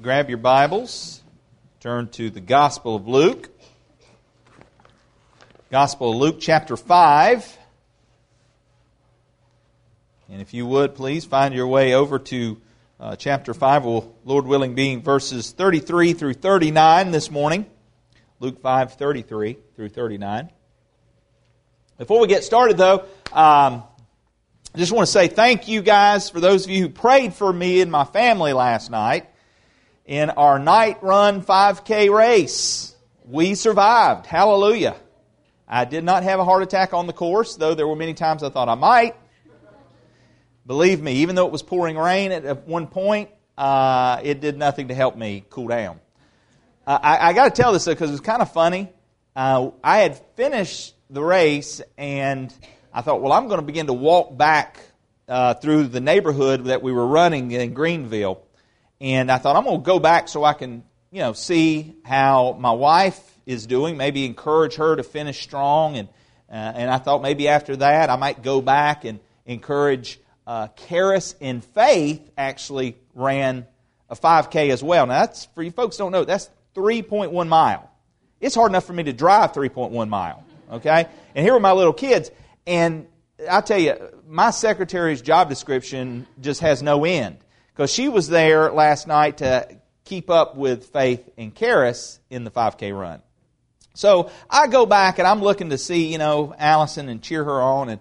grab your Bibles, turn to the Gospel of Luke. Gospel of Luke, chapter 5. And if you would, please find your way over to uh, chapter 5, will, Lord willing, being verses 33 through 39 this morning. Luke 5, 33 through 39. Before we get started, though, um, I just want to say thank you guys for those of you who prayed for me and my family last night in our night run 5K race. We survived. Hallelujah. I did not have a heart attack on the course, though there were many times I thought I might. Believe me, even though it was pouring rain at one point, uh, it did nothing to help me cool down. Uh, I, I got to tell this because it was kind of funny. Uh, I had finished the race and I thought, well, I'm going to begin to walk back uh, through the neighborhood that we were running in Greenville. And I thought, I'm going to go back so I can, you know, see how my wife is doing, maybe encourage her to finish strong. And, uh, and I thought maybe after that I might go back and encourage uh, Karis in Faith actually ran a 5K as well. Now, that's, for you folks don't know, that's 3.1 mile. It's hard enough for me to drive 3.1 mile, okay? And here are my little kids. And I tell you, my secretary's job description just has no end. Because she was there last night to keep up with Faith and Karis in the 5K run. So I go back and I'm looking to see, you know, Allison and cheer her on. And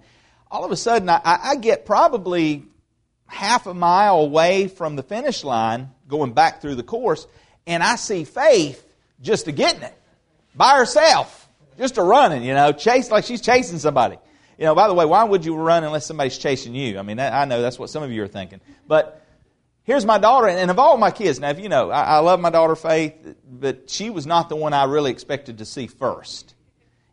all of a sudden, I, I get probably half a mile away from the finish line going back through the course, and I see Faith just a getting it by herself, just a running, you know, chase like she's chasing somebody. You know, by the way, why would you run unless somebody's chasing you? I mean, I know that's what some of you are thinking. But here's my daughter, and of all my kids, now, if you know, I, I love my daughter Faith, but she was not the one I really expected to see first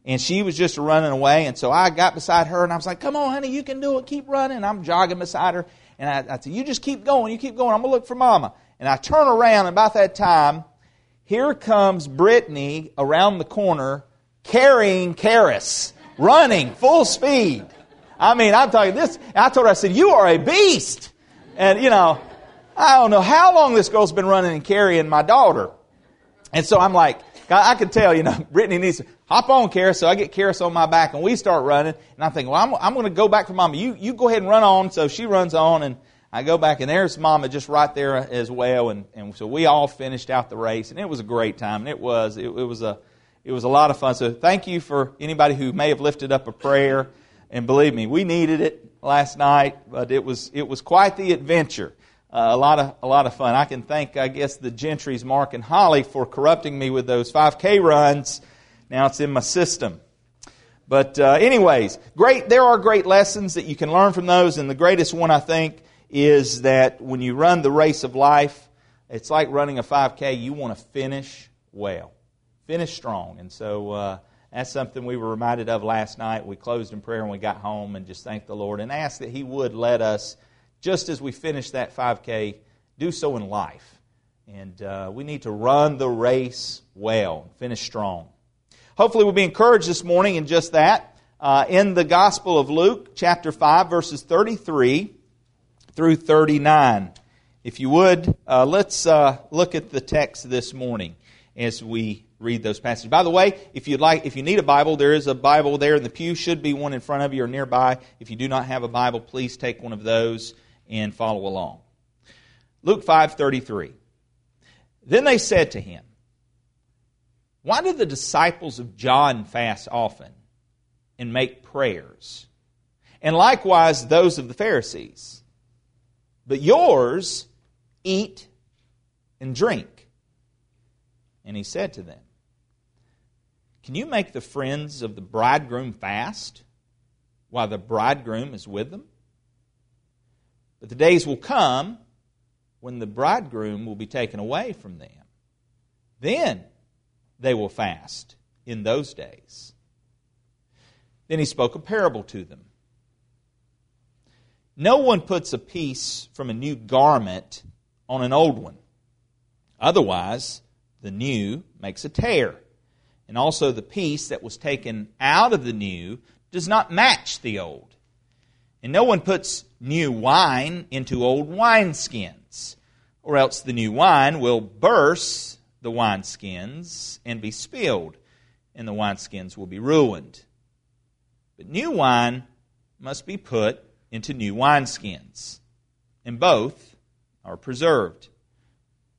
and she was just running away. And so I got beside her and I was like, come on, honey, you can do it. Keep running. I'm jogging beside her. And I, I said, you just keep going. You keep going. I'm to look for mama. And I turn around and about that time, here comes Brittany around the corner carrying Karis, running full speed. I mean, I'm talking this. I told her, I said, you are a beast. And, you know, I don't know how long this girl's been running and carrying my daughter. And so I'm like, I can tell, you know, Brittany needs to hop on, Karis. So I get Karis on my back and we start running. And I think, well, I'm, I'm going to go back for Mama. You, you go ahead and run on. So she runs on and I go back and there's Mama just right there as well. And, and so we all finished out the race and it was a great time. And it was, it, it was a, it was a lot of fun. So thank you for anybody who may have lifted up a prayer. And believe me, we needed it last night, but it was, it was quite the adventure. Uh, a lot of a lot of fun. I can thank, I guess, the Gentrys, Mark and Holly, for corrupting me with those 5K runs. Now it's in my system. But uh, anyways, great. There are great lessons that you can learn from those, and the greatest one I think is that when you run the race of life, it's like running a 5K. You want to finish well, finish strong, and so. Uh, that's something we were reminded of last night. We closed in prayer and we got home and just thanked the Lord and asked that He would let us just as we finish that 5K, do so in life. And uh, we need to run the race well, finish strong. Hopefully, we'll be encouraged this morning in just that. Uh, in the Gospel of Luke, chapter 5, verses 33 through 39. If you would, uh, let's uh, look at the text this morning as we read those passages. By the way, if you'd like, if you need a Bible, there is a Bible there in the pew. Should be one in front of you or nearby. If you do not have a Bible, please take one of those and follow along. Luke 5:33. Then they said to him, "Why do the disciples of John fast often and make prayers? And likewise those of the Pharisees. But yours eat and drink." And he said to them, Can you make the friends of the bridegroom fast while the bridegroom is with them? But the days will come when the bridegroom will be taken away from them. Then they will fast in those days. Then he spoke a parable to them. No one puts a piece from a new garment on an old one. Otherwise, the new makes a tear. And also, the piece that was taken out of the new does not match the old. And no one puts new wine into old wineskins, or else the new wine will burst the wineskins and be spilled, and the wineskins will be ruined. But new wine must be put into new wineskins, and both are preserved.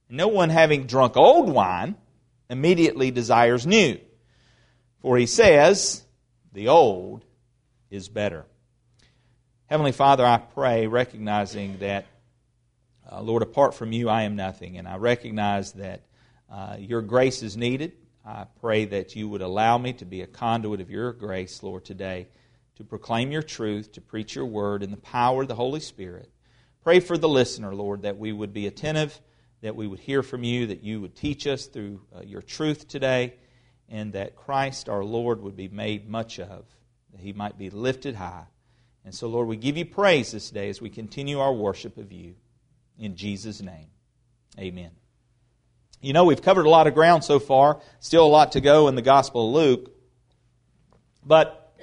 No one having drunk old wine immediately desires new, for he says, The old is better. Heavenly Father, I pray, recognizing that, uh, Lord, apart from you, I am nothing, and I recognize that uh, your grace is needed. I pray that you would allow me to be a conduit of your grace, Lord, today, to proclaim your truth, to preach your word in the power of the Holy Spirit. Pray for the listener, Lord, that we would be attentive, that we would hear from you, that you would teach us through uh, your truth today, and that Christ our Lord would be made much of, that he might be lifted high. And so, Lord, we give you praise this day as we continue our worship of you. In Jesus' name, amen. You know, we've covered a lot of ground so far, still a lot to go in the Gospel of Luke. But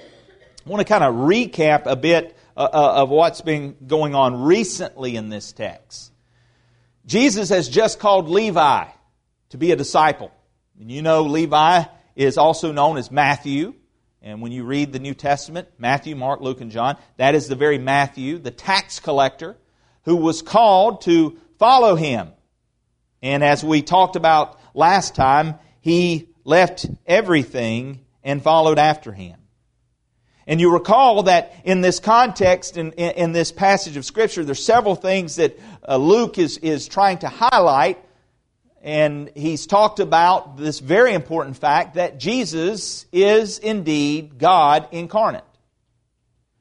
I want to kind of recap a bit uh, uh, of what's been going on recently in this text. Jesus has just called Levi to be a disciple. And you know, Levi is also known as Matthew. And when you read the New Testament, Matthew, Mark, Luke, and John, that is the very Matthew, the tax collector, who was called to follow him. And as we talked about last time, he left everything and followed after him. And you recall that in this context, in, in, this passage of Scripture, there's several things that uh, Luke is, is trying to highlight and he's talked about this very important fact that Jesus is indeed God incarnate.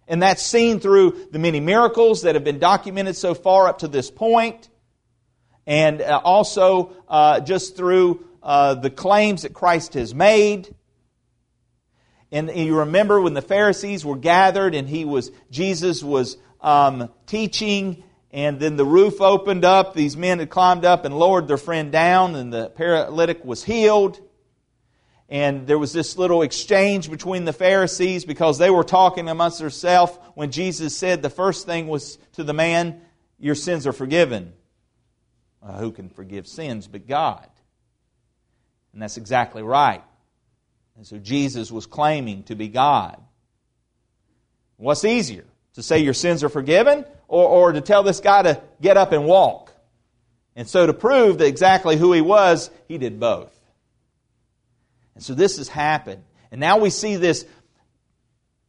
And that's seen through the many miracles that have been documented so far up to this point, and uh, also uh, just through uh, the claims that Christ has made. And you remember when the Pharisees were gathered and he was Jesus was um, teaching and then the roof opened up. These men had climbed up and lowered their friend down, and the paralytic was healed. And there was this little exchange between the Pharisees because they were talking amongst themselves when Jesus said the first thing was to the man, Your sins are forgiven. Uh, who can forgive sins but God? And that's exactly right. And so Jesus was claiming to be God. What's easier? To say your sins are forgiven or, or to tell this guy to get up and walk. And so, to prove that exactly who he was, he did both. And so, this has happened. And now we see this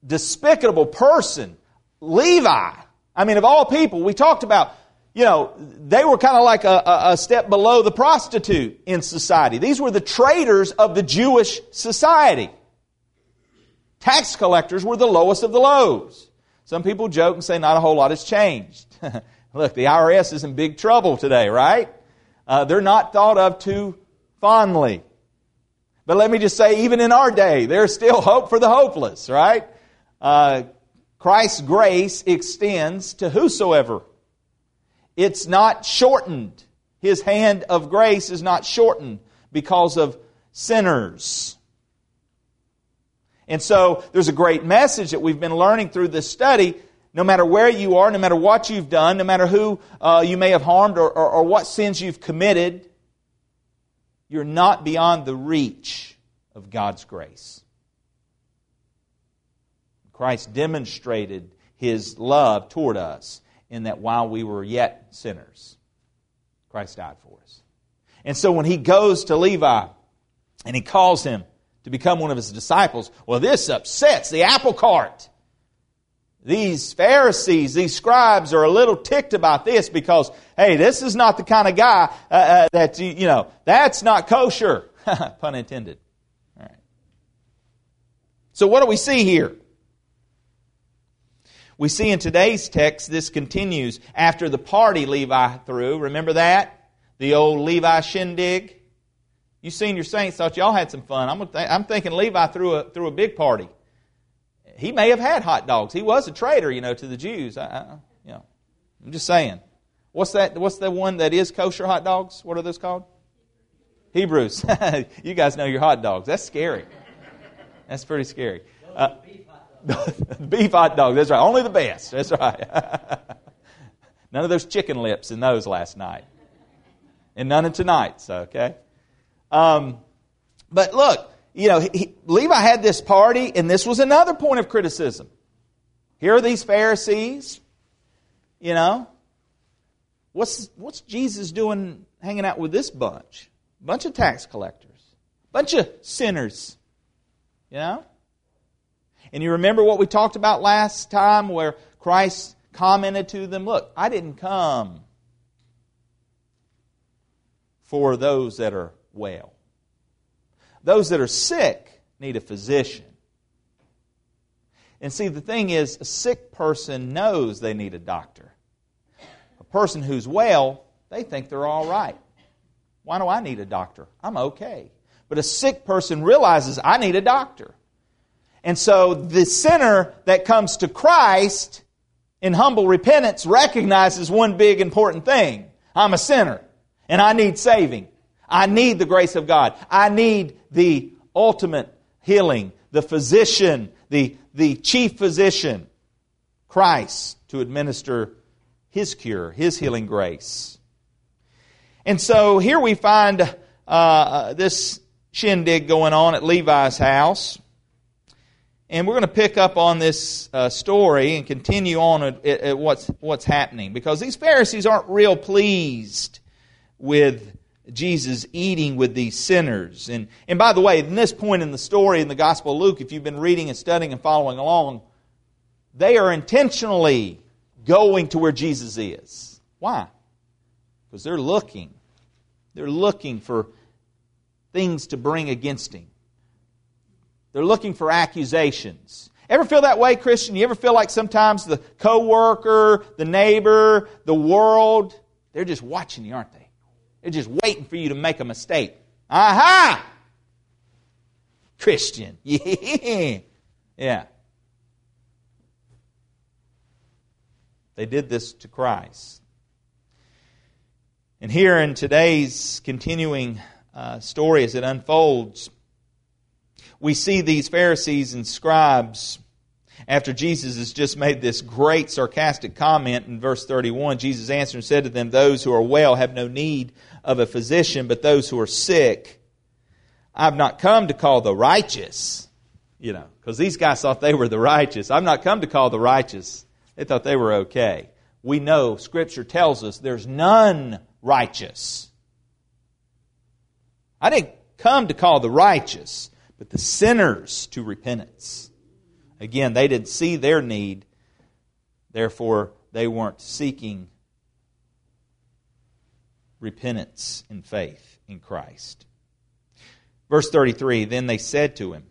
despicable person, Levi. I mean, of all people, we talked about, you know, they were kind of like a, a, step below the prostitute in society. These were the traders of the Jewish society. Tax collectors were the lowest of the lows. Some people joke and say not a whole lot has changed. Look, the IRS is in big trouble today, right? Uh, they're not thought of too fondly. But let me just say, even in our day, there's still hope for the hopeless, right? Uh, Christ's grace extends to whosoever. It's not shortened. His hand of grace is not shortened because of sinners. And so there's a great message that we've been learning through this study. No matter where you are, no matter what you've done, no matter who uh, you may have harmed or, or, or what sins you've committed, you're not beyond the reach of God's grace. Christ demonstrated his love toward us in that while we were yet sinners, Christ died for us. And so when he goes to Levi and he calls him, to become one of his disciples. Well, this upsets the apple cart. These Pharisees, these scribes are a little ticked about this because, hey, this is not the kind of guy uh, uh, that, you know, that's not kosher. Pun intended. All right. So, what do we see here? We see in today's text, this continues after the party Levi threw. Remember that? The old Levi shindig? You senior saints thought y'all had some fun. I'm, th- I'm thinking Levi threw a, threw a big party. He may have had hot dogs. He was a traitor, you know, to the Jews. I, I, you know, I'm just saying. What's that? What's the one that is kosher hot dogs? What are those called? Hebrews. you guys know your hot dogs. That's scary. That's pretty scary. Uh, beef hot dogs. That's right. Only the best. That's right. None of those chicken lips in those last night. and none of tonight's, okay? Um, but look, you know, he, Levi had this party, and this was another point of criticism. Here are these Pharisees, you know. What's, what's Jesus doing hanging out with this bunch? Bunch of tax collectors, bunch of sinners, you know. And you remember what we talked about last time where Christ commented to them, Look, I didn't come for those that are well. Those that are sick need a physician. And see, the thing is, a sick person knows they need a doctor. A person who's well, they think they're all right. Why do I need a doctor? I'm okay. But a sick person realizes I need a doctor. And so the sinner that comes to Christ in humble repentance recognizes one big important thing I'm a sinner, and I need saving. I need the grace of God. I need the ultimate healing, the physician, the, the chief physician, Christ, to administer his cure, his healing grace. And so here we find uh, this shindig going on at Levi's house. And we're going to pick up on this uh, story and continue on at, at, what's, what's happening. Because these Pharisees aren't real pleased with Jesus eating with these sinners. And, and by the way, in this point in the story in the Gospel of Luke, if you've been reading and studying and following along, they are intentionally going to where Jesus is. Why? Because they're looking. They're looking for things to bring against him. They're looking for accusations. Ever feel that way, Christian? You ever feel like sometimes the coworker, the neighbor, the world, they're just watching you, aren't they? They're just waiting for you to make a mistake. Aha! Christian. Yeah. Yeah. They did this to Christ. And here in today's continuing uh, story as it unfolds, we see these Pharisees and scribes after Jesus has just made this great sarcastic comment in verse 31, Jesus answered and said to them, Those who are well have no need of a physician, but those who are sick. I've not come to call the righteous, you know, because these guys thought they were the righteous. I've not come to call the righteous. They thought they were okay. We know Scripture tells us there's none righteous. I didn't come to call the righteous, but the sinners to repentance. Again, they didn't see their need, therefore, they weren't seeking repentance and faith in Christ. Verse 33 Then they said to him,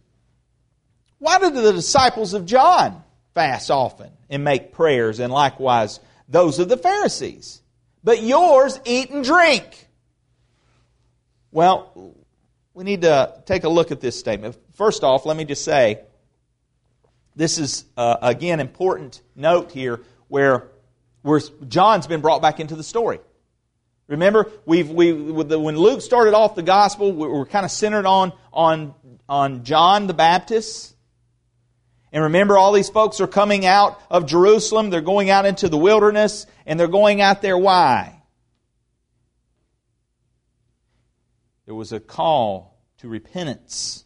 Why do the disciples of John fast often and make prayers, and likewise those of the Pharisees? But yours eat and drink. Well, we need to take a look at this statement. First off, let me just say this is, uh, again, important note here where, where John's been brought back into the story. Remember, we've, we, when Luke started off the gospel, we were kind of centered on, on, on John the Baptist. And remember, all these folks are coming out of Jerusalem. They're going out into the wilderness, and they're going out there. Why? There was a call to repentance.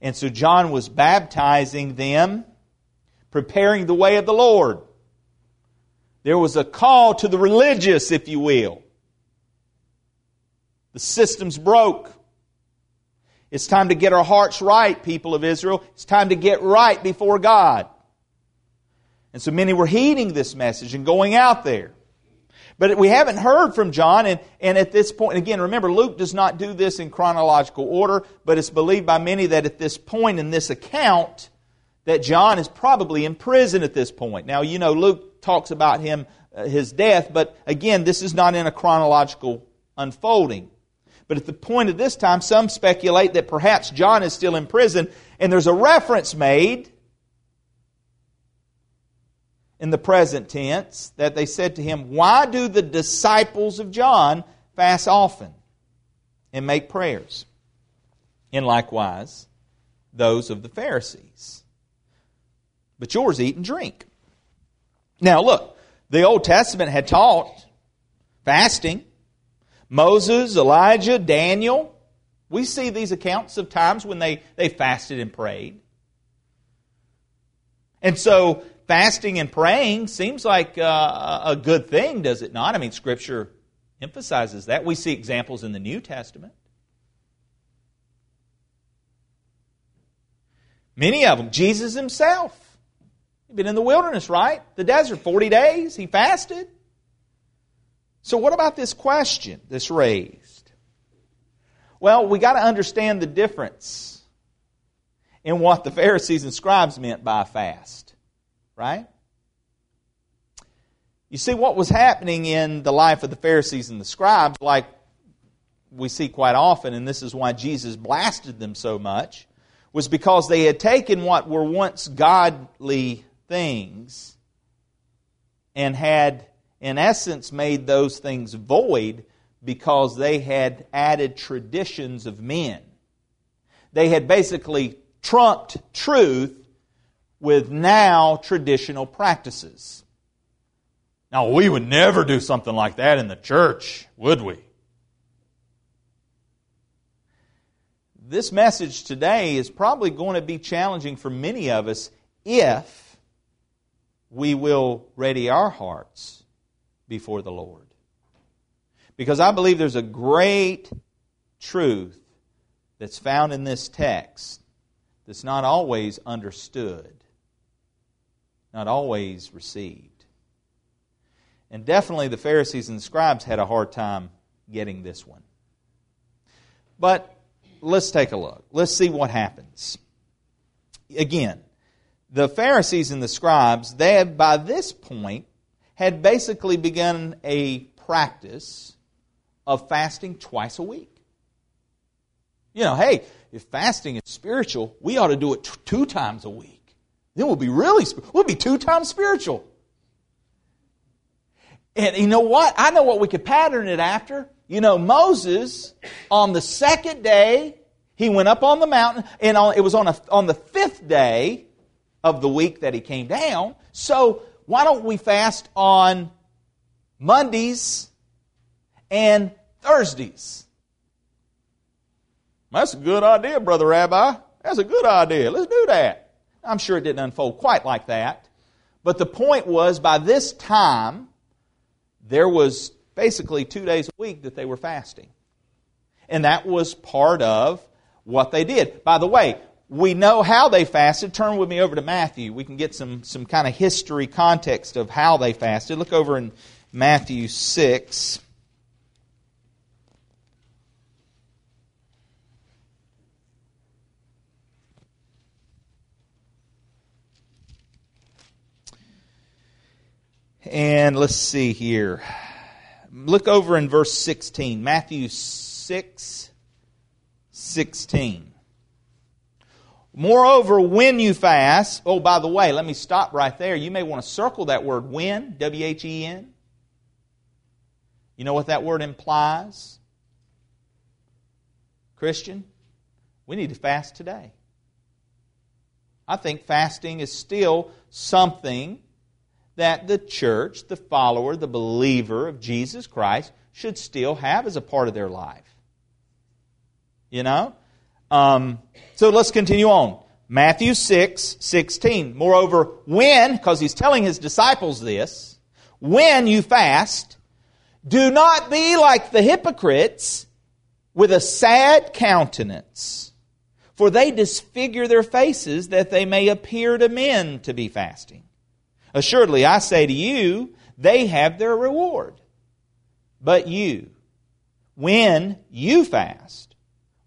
And so John was baptizing them, preparing the way of the Lord. There was a call to the religious, if you will. The system's broke. It's time to get our hearts right, people of Israel. It's time to get right before God. And so many were heeding this message and going out there. But we haven't heard from John, and, and at this point, again, remember, Luke does not do this in chronological order, but it's believed by many that at this point in this account, that John is probably in prison at this point. Now, you know, Luke talks about him, uh, his death, but again, this is not in a chronological unfolding. But at the point of this time, some speculate that perhaps John is still in prison, and there's a reference made in the present tense that they said to him, Why do the disciples of John fast often and make prayers? And likewise, those of the Pharisees. But yours eat and drink. Now, look, the Old Testament had taught fasting. Moses, Elijah, Daniel. We see these accounts of times when they, they fasted and prayed. And so, fasting and praying seems like uh, a good thing, does it not? I mean, Scripture emphasizes that. We see examples in the New Testament. Many of them. Jesus himself. He'd been in the wilderness, right? The desert, 40 days. He fasted. So, what about this question that's raised? Well, we got to understand the difference in what the Pharisees and scribes meant by fast, right? You see, what was happening in the life of the Pharisees and the scribes, like we see quite often, and this is why Jesus blasted them so much, was because they had taken what were once godly things and had, in essence, made those things void because they had added traditions of men. They had basically trumped truth with now traditional practices. Now, we would never do something like that in the church, would we? This message today is probably going to be challenging for many of us if we will ready our hearts before the Lord. Because I believe there's a great truth that's found in this text that's not always understood, not always received. And definitely the Pharisees and the scribes had a hard time getting this one. But let's take a look. Let's see what happens. Again, the Pharisees and the scribes, they had by this point had basically begun a practice of fasting twice a week. You know, hey, if fasting is spiritual, we ought to do it t- two times a week. Then we'll be really, we'll be two times spiritual. And you know what? I know what we could pattern it after. You know, Moses, on the second day, he went up on the mountain, and on, it was on, a, on the fifth day of the week that he came down. So, why don't we fast on Mondays and Thursdays? That's a good idea, Brother Rabbi. That's a good idea. Let's do that. I'm sure it didn't unfold quite like that. But the point was, by this time, there was basically two days a week that they were fasting. And that was part of what they did. By the way, we know how they fasted. Turn with me over to Matthew. We can get some, some kind of history context of how they fasted. Look over in Matthew 6. And let's see here. Look over in verse 16. Matthew 6 16. Moreover, when you fast, oh, by the way, let me stop right there. You may want to circle that word when, W H E N. You know what that word implies? Christian, we need to fast today. I think fasting is still something that the church, the follower, the believer of Jesus Christ should still have as a part of their life. You know? Um, so let's continue on. Matthew 6, 16. Moreover, when, because he's telling his disciples this, when you fast, do not be like the hypocrites with a sad countenance, for they disfigure their faces that they may appear to men to be fasting. Assuredly, I say to you, they have their reward. But you, when you fast,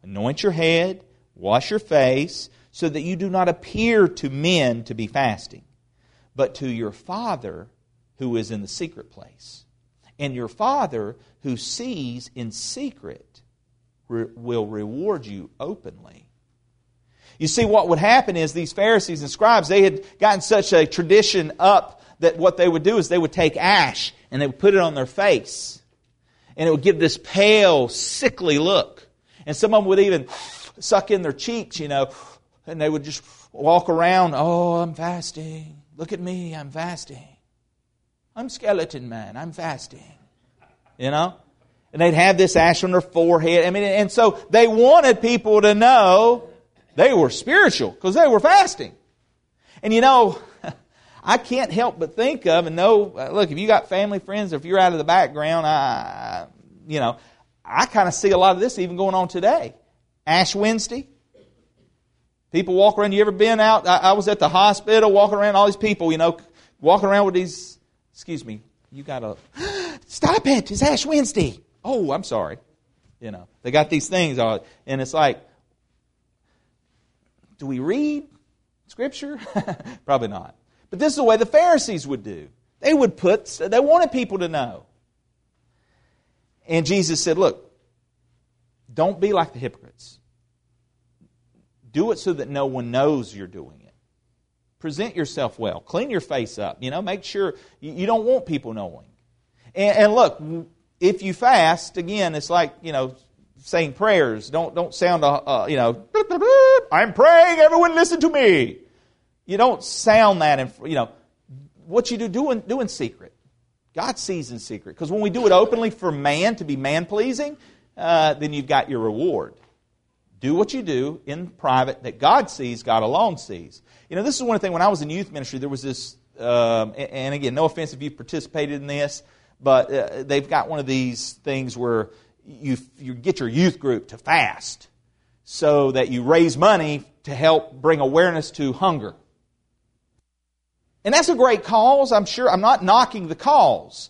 anoint your head, wash your face, so that you do not appear to men to be fasting, but to your Father who is in the secret place. And your Father who sees in secret will reward you openly. You see, what would happen is these Pharisees and scribes, they had gotten such a tradition up that what they would do is they would take ash and they would put it on their face. And it would give this pale, sickly look. And some of them would even suck in their cheeks, you know, and they would just walk around, oh, I'm fasting. Look at me, I'm fasting. I'm skeleton man, I'm fasting. You know? And they'd have this ash on their forehead. I mean, and so they wanted people to know they were spiritual because they were fasting. And you know, I can't help but think of and know, look, if you got family, friends, or if you're out of the background, I, you know, I kind of see a lot of this even going on today. Ash Wednesday. People walk around. You ever been out? I, I was at the hospital walking around, all these people, you know, walking around with these, excuse me, you got to, stop it, it's Ash Wednesday. Oh, I'm sorry. You know, they got these things, on, and it's like, do we read Scripture? Probably not. But this is the way the Pharisees would do. They would put, they wanted people to know. And Jesus said, Look, don't be like the hypocrites. Do it so that no one knows you're doing it. Present yourself well. Clean your face up. You know, make sure you, don't want people knowing. And, and look, if you fast, again, it's like, you know, saying prayers. Don't, don't sound, uh, uh, you know, I'm praying, everyone listen to me. You don't sound that, in, you know, what you do, do in, do in secret. God sees in secret. Because when we do it openly for man to be man pleasing, uh, then you've got your reward. Do what you do in private that God sees, God alone sees. You know, this is one thing when I was in youth ministry, there was this, um, and again, no offense if you've participated in this, but uh, they've got one of these things where you, you get your youth group to fast so that you raise money to help bring awareness to hunger. And that's a great cause. I'm sure I'm not knocking the cause.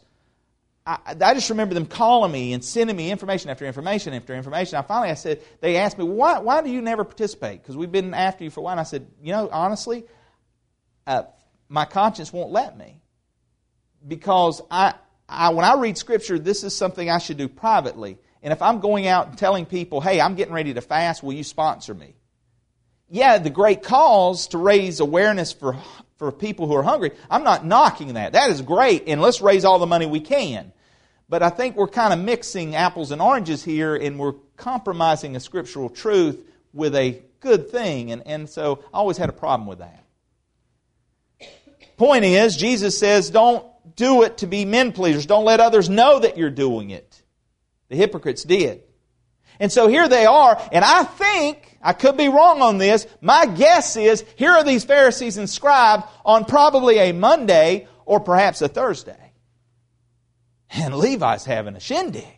I, I, just remember them calling me and sending me information after information after information. I finally I said, they asked me, why, why do you never participate? Because we've been after you for a while. And I said, you know, honestly, uh, my conscience won't let me. Because I, I, when I read Scripture, this is something I should do privately. And if I'm going out and telling people, hey, I'm getting ready to fast, will you sponsor me? Yeah, the great cause to raise awareness for for people who are hungry. I'm not knocking that. That is great, and let's raise all the money we can. But I think we're kind of mixing apples and oranges here, and we're compromising a scriptural truth with a good thing. And, and so I always had a problem with that. Point is, Jesus says, don't do it to be men pleasers. Don't let others know that you're doing it. The hypocrites did. And so here they are, and I think, I could be wrong on this, my guess is here are these Pharisees and on probably a Monday or perhaps a Thursday. And Levi's having a shindig.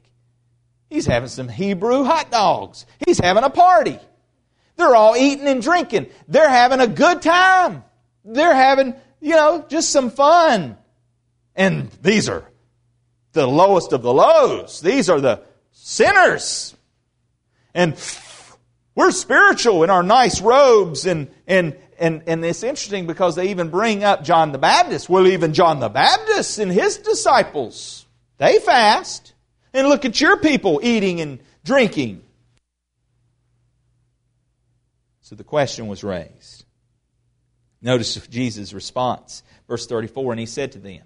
He's having some Hebrew hot dogs. He's having a party. They're all eating and drinking. They're having a good time. They're having, you know, just some fun. And these are the lowest of the lows. These are the sinners. And we're spiritual in our nice robes and, and, and, and it's interesting because they even bring up John the Baptist. Well, even John the Baptist and his disciples, they fast. And look at your people eating and drinking. So the question was raised. Notice Jesus' response. Verse 34 And he said to them,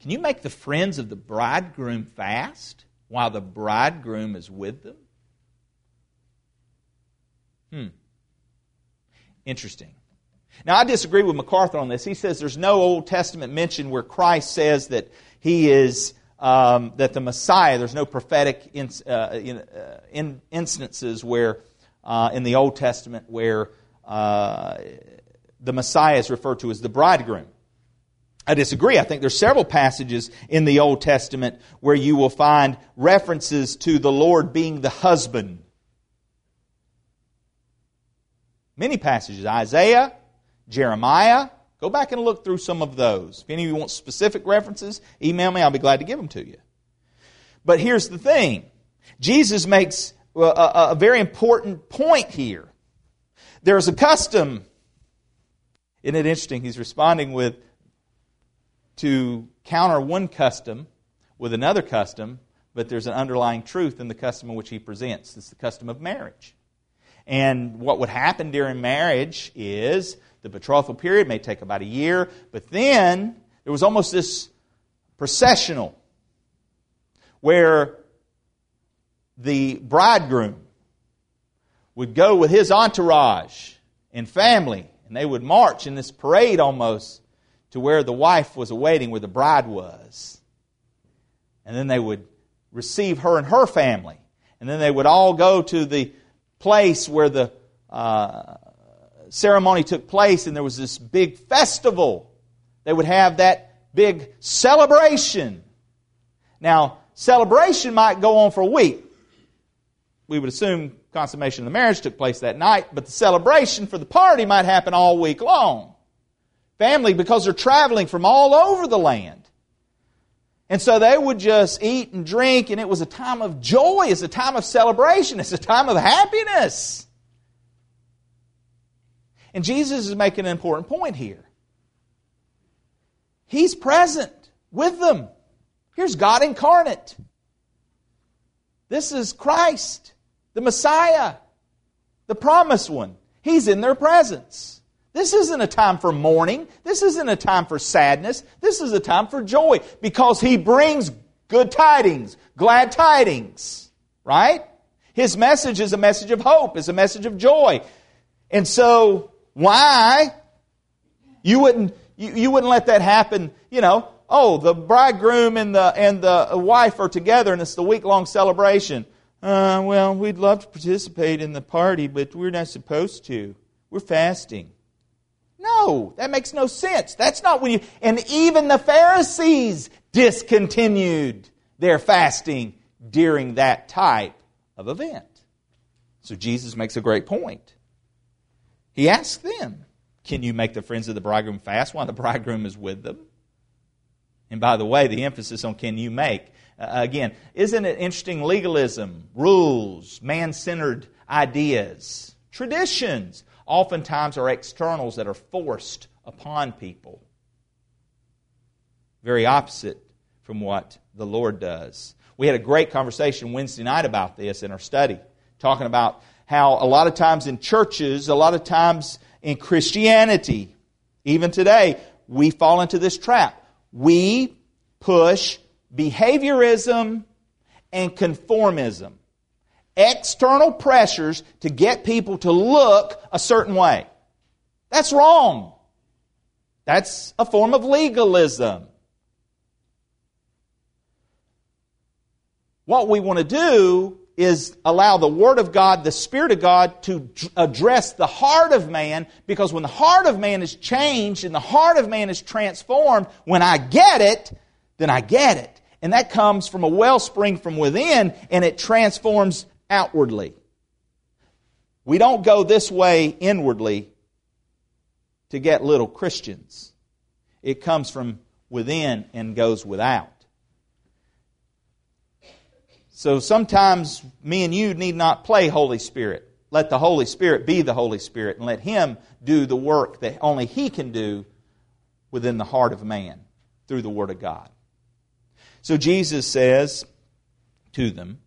Can you make the friends of the bridegroom fast while the bridegroom is with them? Hmm. Interesting. Now, I disagree with MacArthur on this. He says there's no Old Testament mention where Christ says that he is, um, that the Messiah, there's no prophetic in, uh, in, uh, in instances where, uh, in the Old Testament, where uh, the Messiah is referred to as the bridegroom. I disagree. I think there's several passages in the Old Testament where you will find references to the Lord being the husband Many passages. Isaiah, Jeremiah. Go back and look through some of those. If any of you want specific references, email me. I'll be glad to give them to you. But here's the thing Jesus makes a, a, a very important point here. There's a custom. Isn't it interesting? He's responding with to counter one custom with another custom, but there's an underlying truth in the custom in which he presents. It's the custom of marriage. And what would happen during marriage is the betrothal period may take about a year, but then there was almost this processional where the bridegroom would go with his entourage and family, and they would march in this parade almost to where the wife was awaiting, where the bride was. And then they would receive her and her family. And then they would all go to the place where the uh, ceremony took place, and there was this big festival. They would have that big celebration. Now, celebration might go on for a week. We would assume consummation of the marriage took place that night, but the celebration for the party might happen all week long. Family, because they're traveling from all over the land. And so they would just eat and drink, and it was a time of joy, it's a time of celebration, it's a time of happiness. And Jesus is making an important point here. He's present with them. Here's God incarnate. This is Christ, the Messiah, the promised one. He's in their presence. This isn't a time for mourning. This isn't a time for sadness. This is a time for joy because He brings good tidings, glad tidings, right? His message is a message of hope, is a message of joy. And so, why? You wouldn't, you, you wouldn't let that happen, you know, oh, the bridegroom and the, and the wife are together and it's the week long celebration. Uh, well, we'd love to participate in the party, but we're not supposed to. We're fasting. No, that makes no sense. That's not when you. And even the Pharisees discontinued their fasting during that type of event. So Jesus makes a great point. He asks them, Can you make the friends of the bridegroom fast while the bridegroom is with them? And by the way, the emphasis on can you make. Uh, again, isn't it interesting? Legalism, rules, man centered ideas, traditions oftentimes are externals that are forced upon people. Very opposite from what the Lord does. We had a great conversation Wednesday night about this in our study, talking about how a lot of times in churches, a lot of times in Christianity, even today, we fall into this trap. We push behaviorism and conformism external pressures to get people to look a certain way. That's wrong. That's a form of legalism. What we want to do is allow the Word of God, the Spirit of God, to address the heart of man, because when the heart of man is changed and the heart of man is transformed, when I get it, then I get it. And that comes from a wellspring from within, and it transforms outwardly. We don't go this way inwardly to get little Christians. It comes from within and goes without. So sometimes me and you need not play Holy Spirit. Let the Holy Spirit be the Holy Spirit and let Him do the work that only He can do within the heart of man through the Word of God. So Jesus says to them,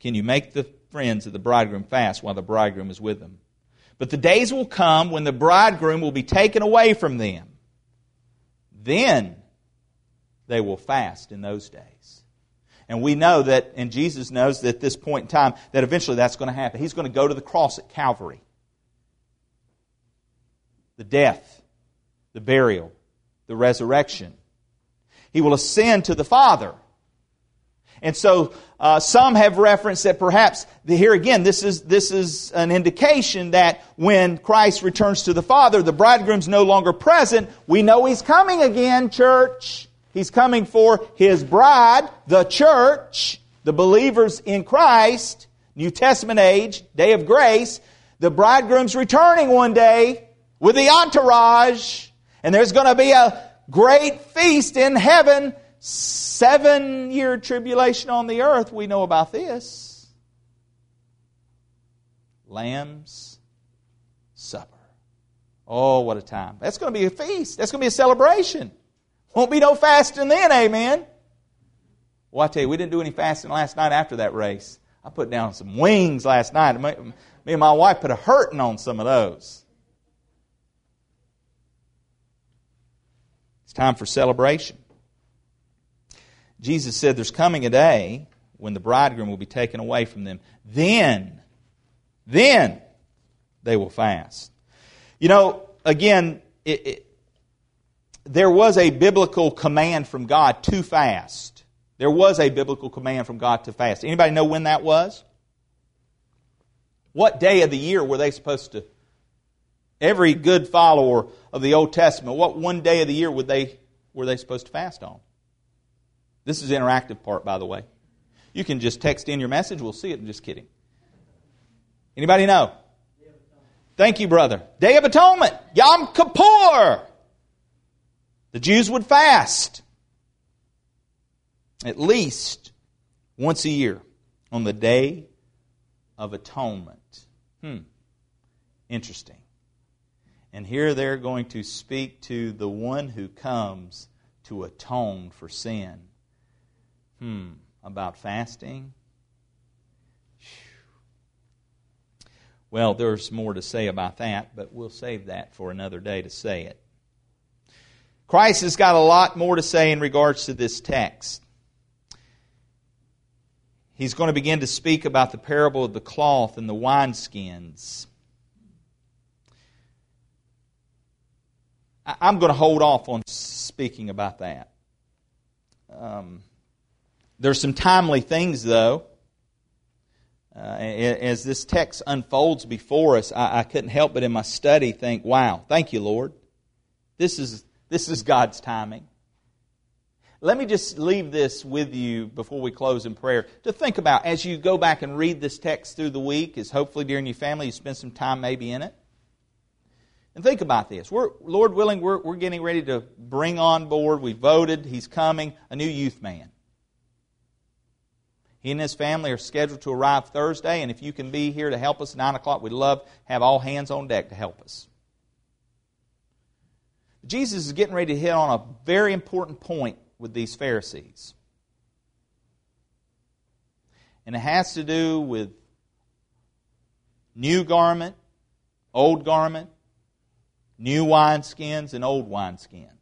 can you make the friends of the bridegroom fast while the bridegroom is with them? But the days will come when the bridegroom will be taken away from them. Then they will fast in those days. And we know that, and Jesus knows that at this point in time, that eventually that's going to happen. He's going to go to the cross at Calvary. The death, the burial, the resurrection. He will ascend to the Father. And so uh, some have referenced that perhaps the, here again this is this is an indication that when Christ returns to the Father, the bridegroom's no longer present. We know he's coming again, church. He's coming for his bride, the church, the believers in Christ, New Testament age, day of grace. The bridegroom's returning one day with the entourage, and there's going to be a great feast in heaven seven year tribulation on the earth, we know about this. Lamb's Supper. Oh, what a time. That's going to be a feast. That's going to be a celebration. Won't be no fasting then, amen. Well, I tell you, we didn't do any fasting last night after that race. I put down some wings last night. Me and my wife put a hurting on some of those. It's time for celebration. Jesus said there's coming a day when the bridegroom will be taken away from them. Then, then they will fast. You know, again, it, it, there was a biblical command from God to fast. There was a biblical command from God to fast. Anybody know when that was? What day of the year were they supposed to? Every good follower of the Old Testament, what one day of the year would they, were they supposed to fast on? This is the interactive part, by the way. You can just text in your message. We'll see it. I'm just kidding. Anybody know? Thank you, brother. Day of Atonement. Yom Kippur. The Jews would fast at least once a year on the Day of Atonement. Hmm. Interesting. And here they're going to speak to the one who comes to atone for sin. Hmm. About fasting? Well, there's more to say about that, but we'll save that for another day to say it. Christ has got a lot more to say in regards to this text. He's going to begin to speak about the parable of the cloth and the wineskins. I'm going to hold off on speaking about that. Um, there's some timely things, though. Uh, as this text unfolds before us, I, I couldn't help but in my study think, wow, thank you, Lord. This is, this is God's timing. Let me just leave this with you before we close in prayer to think about as you go back and read this text through the week, as hopefully during your family you spend some time maybe in it. And think about this. We're, Lord willing, we're, we're getting ready to bring on board, we voted, he's coming, a new youth man. He and his family are scheduled to arrive Thursday, and if you can be here to help us at 9 o'clock, we'd love to have all hands on deck to help us. Jesus is getting ready to hit on a very important point with these Pharisees. And it has to do with new garment, old garment, new wineskins, and old wineskins.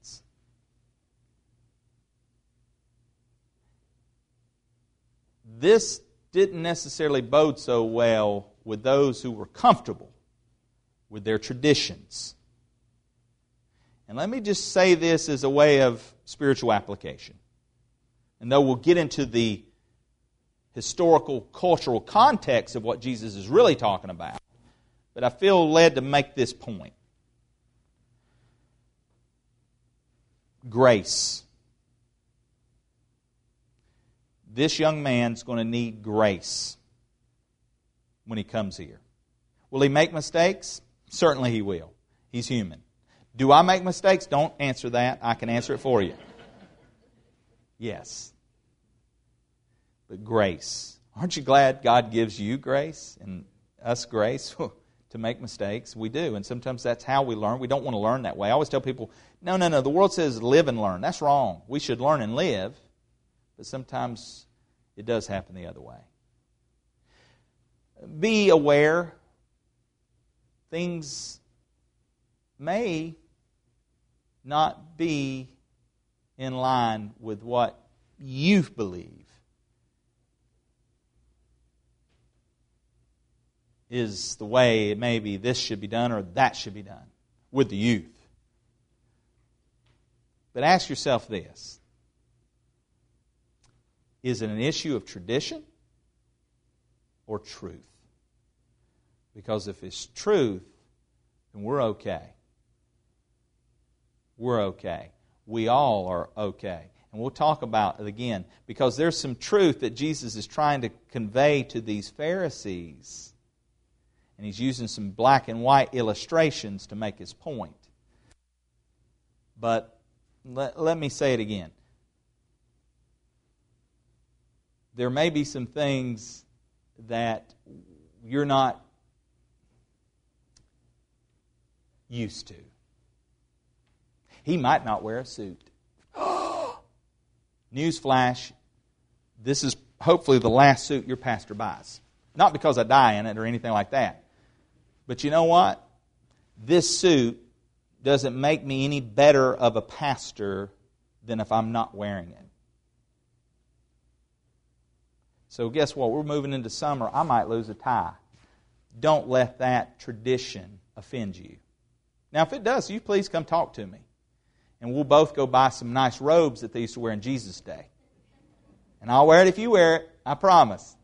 This didn't necessarily bode so well with those who were comfortable with their traditions. And let me just say this as a way of spiritual application. And though we'll get into the historical, cultural context of what Jesus is really talking about, but I feel led to make this point. Grace. This young man's going to need grace when he comes here. Will he make mistakes? Certainly he will. He's human. Do I make mistakes? Don't answer that. I can answer it for you. Yes. But grace. Aren't you glad God gives you grace and us grace to make mistakes? We do. And sometimes that's how we learn. We don't want to learn that way. I always tell people, no, no, no. The world says live and learn. That's wrong. We should learn and live. But sometimes it does happen the other way. Be aware things may not be in line with what you believe is the way maybe this should be done or that should be done with the youth. But ask yourself this is it an issue of tradition or truth? Because if it's truth, then we're okay. We're okay. We all are okay. And we'll talk about it again because there's some truth that Jesus is trying to convey to these Pharisees. And he's using some black and white illustrations to make his point. But let, let me say it again. There may be some things that you're not used to. He might not wear a suit. Newsflash this is hopefully the last suit your pastor buys. Not because I die in it or anything like that. But you know what? This suit doesn't make me any better of a pastor than if I'm not wearing it. So, guess what? We're moving into summer. I might lose a tie. Don't let that tradition offend you. Now, if it does, you please come talk to me. And we'll both go buy some nice robes that they used to wear in Jesus' day. And I'll wear it if you wear it. I promise.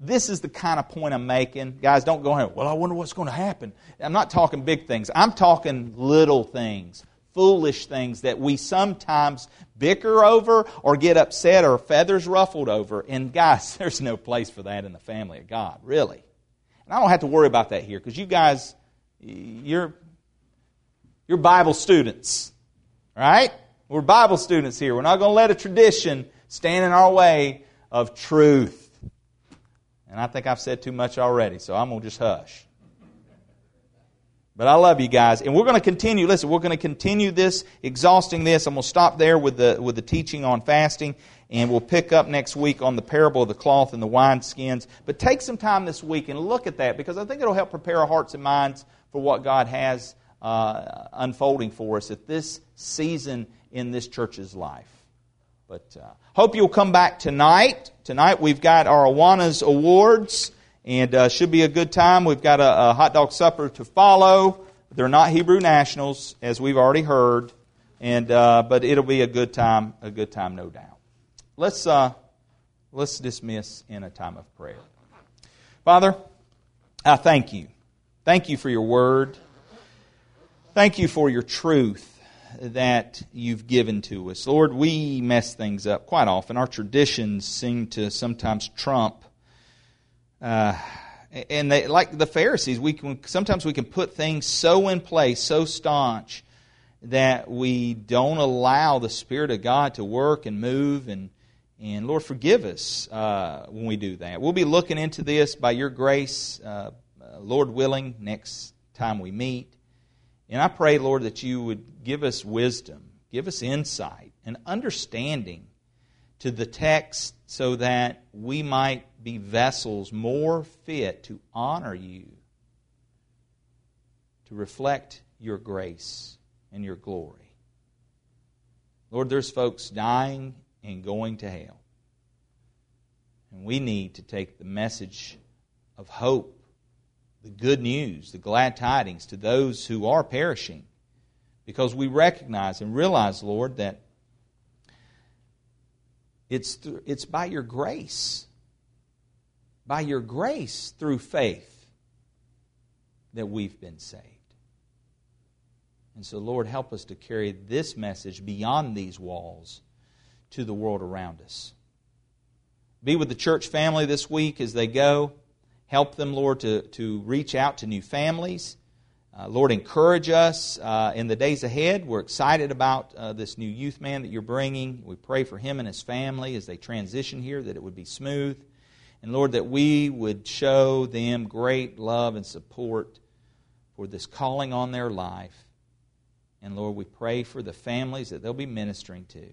This is the kind of point I'm making. Guys, don't go ahead, well, I wonder what's going to happen. I'm not talking big things. I'm talking little things, foolish things that we sometimes bicker over or get upset or feathers ruffled over. And guys, there's no place for that in the family of God, really. And I don't have to worry about that here because you guys, you're, you're Bible students, right? We're Bible students here. We're not going to let a tradition stand in our way of truth. And I think I've said too much already, so I'm going to just hush. But I love you guys. And we're going to continue. Listen, we're going to continue this, exhausting this. I'm going to stop there with the, with the teaching on fasting. And we'll pick up next week on the parable of the cloth and the wineskins. But take some time this week and look at that because I think it'll help prepare our hearts and minds for what God has uh, unfolding for us at this season in this church's life. But uh, hope you'll come back tonight. Tonight we've got our Awanas Awards, and uh, should be a good time. We've got a, a, hot dog supper to follow. They're not Hebrew nationals, as we've already heard, and uh, but it'll be a good time. A good time, no doubt. Let's uh, let's dismiss in a time of prayer. Father, I thank you. Thank you for your word. Thank you for your truth that you've given to us. Lord, we mess things up quite often. Our traditions seem to sometimes trump. Uh, and they, like the Pharisees, we can, sometimes we can put things so in place, so staunch, that we don't allow the Spirit of God to work and move. And, and Lord, forgive us uh, when we do that. We'll be looking into this by your grace, uh, Lord willing, next time we meet. And I pray, Lord, that you would give us wisdom, give us insight and understanding to the text so that we might be vessels more fit to honor you, to reflect your grace and your glory. Lord, there's folks dying and going to hell. And we need to take the message of hope the good news, the glad tidings to those who are perishing. Because we recognize and realize, Lord, that it's, it's by your grace, by your grace through faith, that we've been saved. And so, Lord, help us to carry this message beyond these walls to the world around us. Be with the church family this week as they go. Help them, Lord, to, to reach out to new families. Uh, Lord, encourage us uh, in the days ahead. We're excited about uh, this new youth man that you're bringing. We pray for him and his family as they transition here, that it would be smooth. And Lord, that we would show them great love and support for this calling on their life. And Lord, we pray for the families that they'll be ministering to.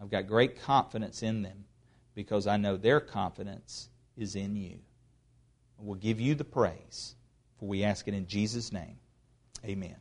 I've got great confidence in them because I know their confidence is in you. We'll give you the praise, for we ask it in Jesus' name. Amen.